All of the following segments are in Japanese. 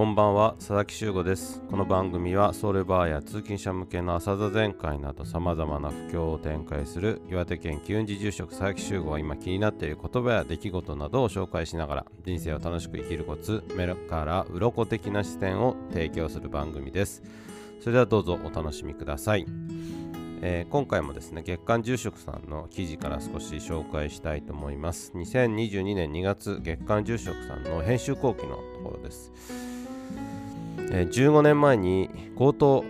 こんばんは佐々木修吾です。この番組はソウルバーや通勤者向けの朝座全開などさまざまな布教を展開する岩手県機運寺住職佐々木修吾は今気になっている言葉や出来事などを紹介しながら人生を楽しく生きるコツ目から鱗的な視点を提供する番組です。それではどうぞお楽しみください。えー、今回もですね月刊住職さんの記事から少し紹介したいと思います。2022年2月月刊住職さんの編集後期のところです。15年前に強盗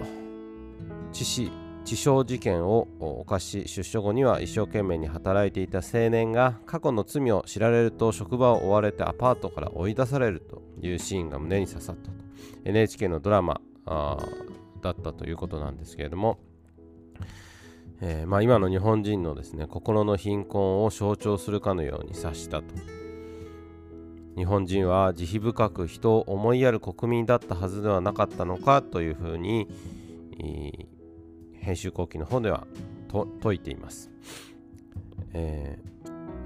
致死致傷事件を犯し出所後には一生懸命に働いていた青年が過去の罪を知られると職場を追われてアパートから追い出されるというシーンが胸に刺さったと。NHK のドラマだったということなんですけれども、えー、まあ、今の日本人のですね心の貧困を象徴するかのように指したと。日本人は慈悲深く人を思いやる国民だったはずではなかったのかというふうに編集後期の方では説いています、え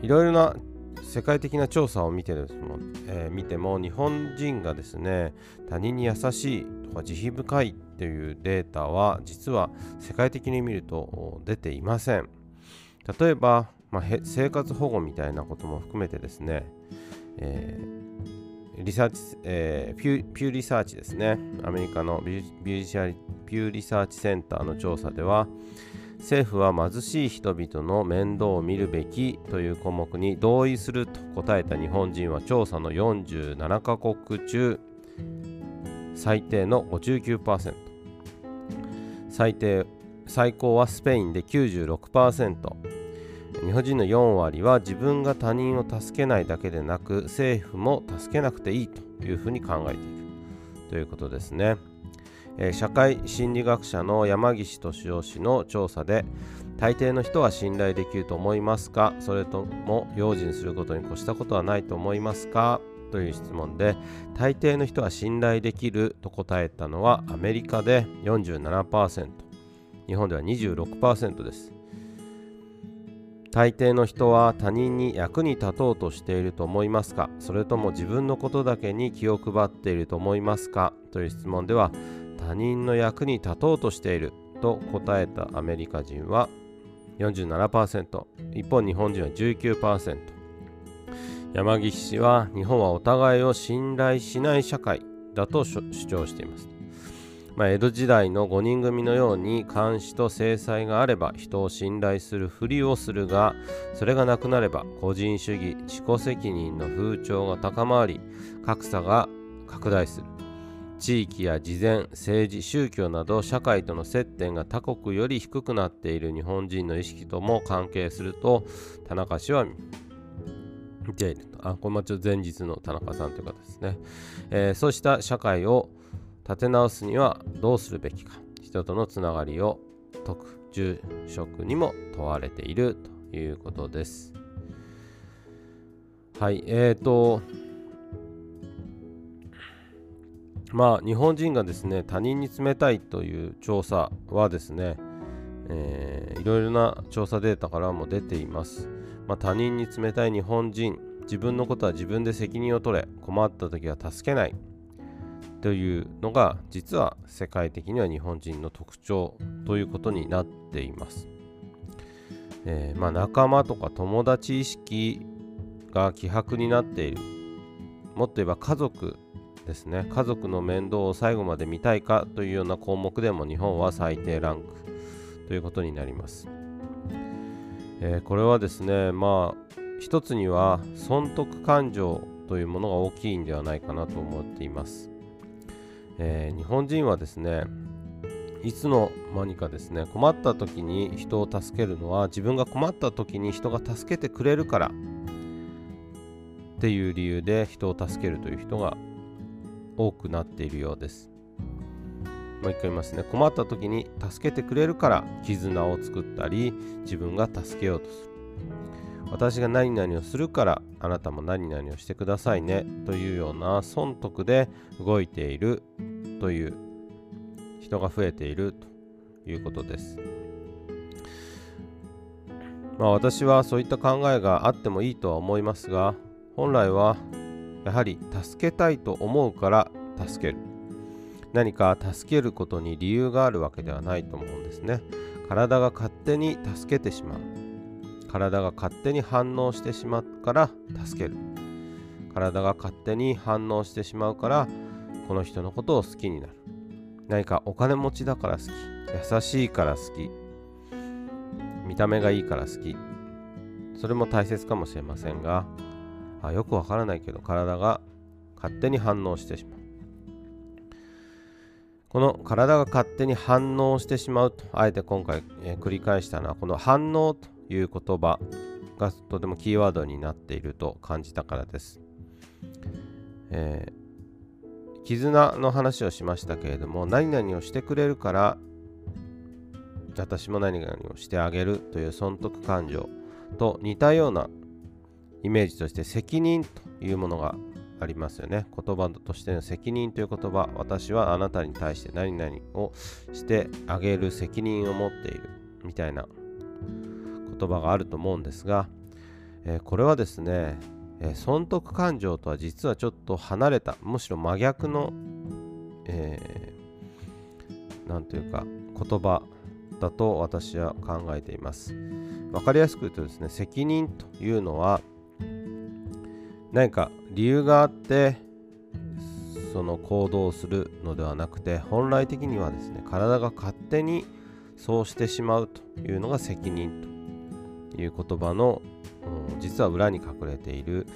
ー、いろいろな世界的な調査を見ても、えー、見ても日本人がですね他人に優しいとか慈悲深いっていうデータは実は世界的に見ると出ていません。例えば、まあ、生活保護みたいなことも含めてですねえー、リサーチ、えー、ピュピューリサーチですね。アメリカのビュビューシャピューリサーチセンターの調査では、政府は貧しい人々の面倒を見るべきという項目に同意すると答えた日本人は調査の47カ国中最低の59%最低最高はスペインで96%日本人の4割は自分が他人を助けないだけでなく政府も助けなくていいというふうに考えている。ということですね、えー、社会心理学者の山岸俊夫氏の調査で大抵の人は信頼できると思いますか？それとも用心することに越したことはないと思いますか？という質問で大抵の人は信頼できると答えたのはアメリカで47%日本では26%です。大抵の人は他人に役に立とうとしていると思いますか？それとも自分のことだけに気を配っていると思いますか？という質問では他人の役に立とうとしていると答えたアメリカ人は47%一方日本人は19%山岸氏は日本はお互いを信頼しない社会だと主張しています。まあ、江戸時代の5人組のように監視と制裁があれば人を信頼するふりをするがそれがなくなれば個人主義自己責任の風潮が高まり格差が拡大する。地域や事前政治宗教など社会との接点が他国より低くなっている日本人の意識とも関係すると田中氏は見ていると。あこれもちょ前日の田中さんという方ですね、えー、そうした社会を立て直すにはどうするべきか。人とのつながりを説く住職にも問われているということです。はいえーとまあ日本人がですね他人に冷たいという調査はですね、えー、いろいろな調査データからも出ています、まあ、他人に冷たい日本人自分のことは自分で責任を取れ困った時は助けない。というのが実は世界的には日本人の特徴ということになっています。えー、まあ、仲間とか友達意識が希薄になっている。もっと言えば家族ですね。家族の面倒を最後まで見たいかというような項目でも日本は最低ランクということになります、えー、これはですねまあ一つには損得感情というものが大きいんではないかなと思っています。えー、日本人はですねいつの間にかですね困った時に人を助けるのは自分が困った時に人が助けてくれるからっていう理由で人を助けるという人が多くなっているようです。もう一回言いますね。困った時に助けてくれるから絆を作ったり自分が助けようとする。私が何々をするからあなたも何々をしてくださいねというような損得で動いているという人が増えているということです。まあ私はそういった考えがあってもいいとは思いますが本来はやはり助けたいと思うから助ける。何か助けることに理由があるわけではないと思うんですね。体が勝手に助けてしまう。体が勝手に反応してしまうから助ける。体が勝手に反応してしまうからこの人のことを好きになる。何かお金持ちだから好き。優しいから好き。見た目がいいから好き。それも大切かもしれませんがあよくわからないけど体が勝手に反応してしまう。この体が勝手に反応してしまうとあえて今回、えー、繰り返したのはこの反応という言葉がとてもキーワードになっていると感じたからです、えー、絆の話をしましたけれども何々をしてくれるから私も何々をしてあげるという損得感情と似たようなイメージとして責任というものがありますよね。言葉としての責任という言葉、私はあなたに対して何々をしてあげる責任を持っているみたいな言葉があると思うんですが、えー、これはですね、えー、損得感情とは実はちょっと離れた、むしろ真逆の、えー、というか言葉だと私は考えています。分かりやすく言うとですね、責任というのは何か理由があってその行動をするのではなくて本来的にはですね体が勝手にそうしてしまうというのが責任という言葉の、うん、実は裏に隠れている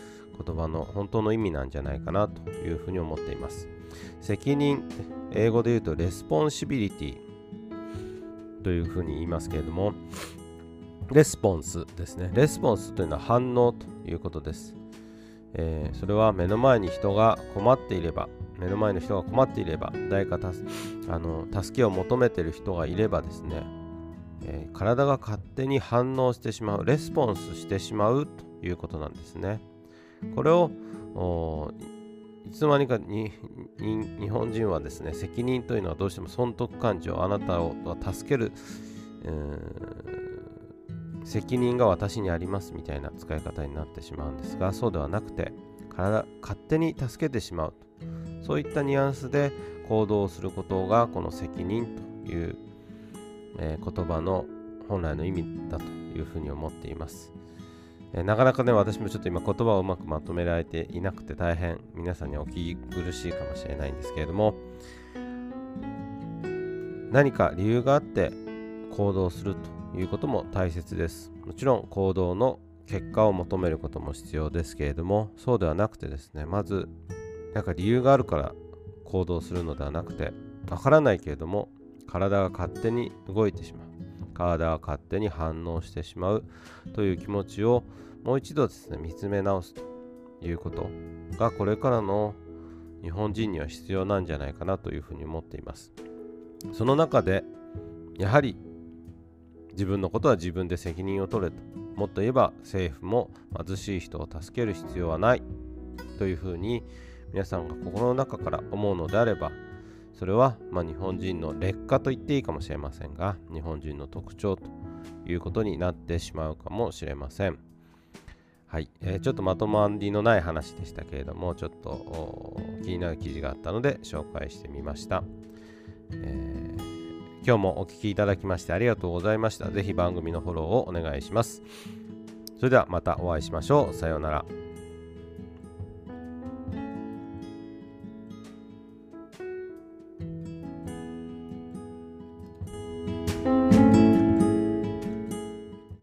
言葉の本当の意味なんじゃないかなというふうに思っています。責任英語で言うと responsibility というふうに言いますけれどもレスポンスですね。レスポンスというのは反応ということです。えー、それは目の前に人が困っていれば目の前の人が困っていれば誰かあの助けを求めている人がいればですね、えー、体が勝手に反応してしまうレスポンスしてしまうということなんですね。これをいつの間にかに日本人はですね責任というのはどうしても損得感情あなたを助ける、責任が私にありますみたいな使い方になってしまうんですがそうではなくて体勝手に助けてしまうと。そういったニュアンスで行動することがこの責任という、えー、言葉の本来の意味だというふうに思っています、えー、なかなかね私もちょっと今言葉をうまくまとめられていなくて大変皆さんにお聞き苦しいかもしれないんですけれども何か理由があって行動するということも大切です。もちろん行動の結果を求めることも必要ですけれどもそうではなくてですねまずなんか理由があるから行動するのではなくてわからないけれども体が勝手に動いてしまう。体が勝手に反応してしまう。という気持ちをもう一度ですね見つめ直すということがこれからの日本人には必要なんじゃないかなというふうに思っています。その中でやはり自分のことは自分で責任を取れと。もっと言えば政府も貧しい人を助ける必要はない。というふうに皆さんが心の中から思うのであればそれはま日本人の劣化と言っていいかもしれませんが日本人の特徴ということになってしまうかもしれません。はい、えー、ちょっとまとまりのない話でしたけれどもちょっと気になる記事があったので紹介してみました。えー今日もお聴きいただきましてありがとうございました。ぜひ番組のフォローをお願いします。それではまたお会いしましょう。さようなら。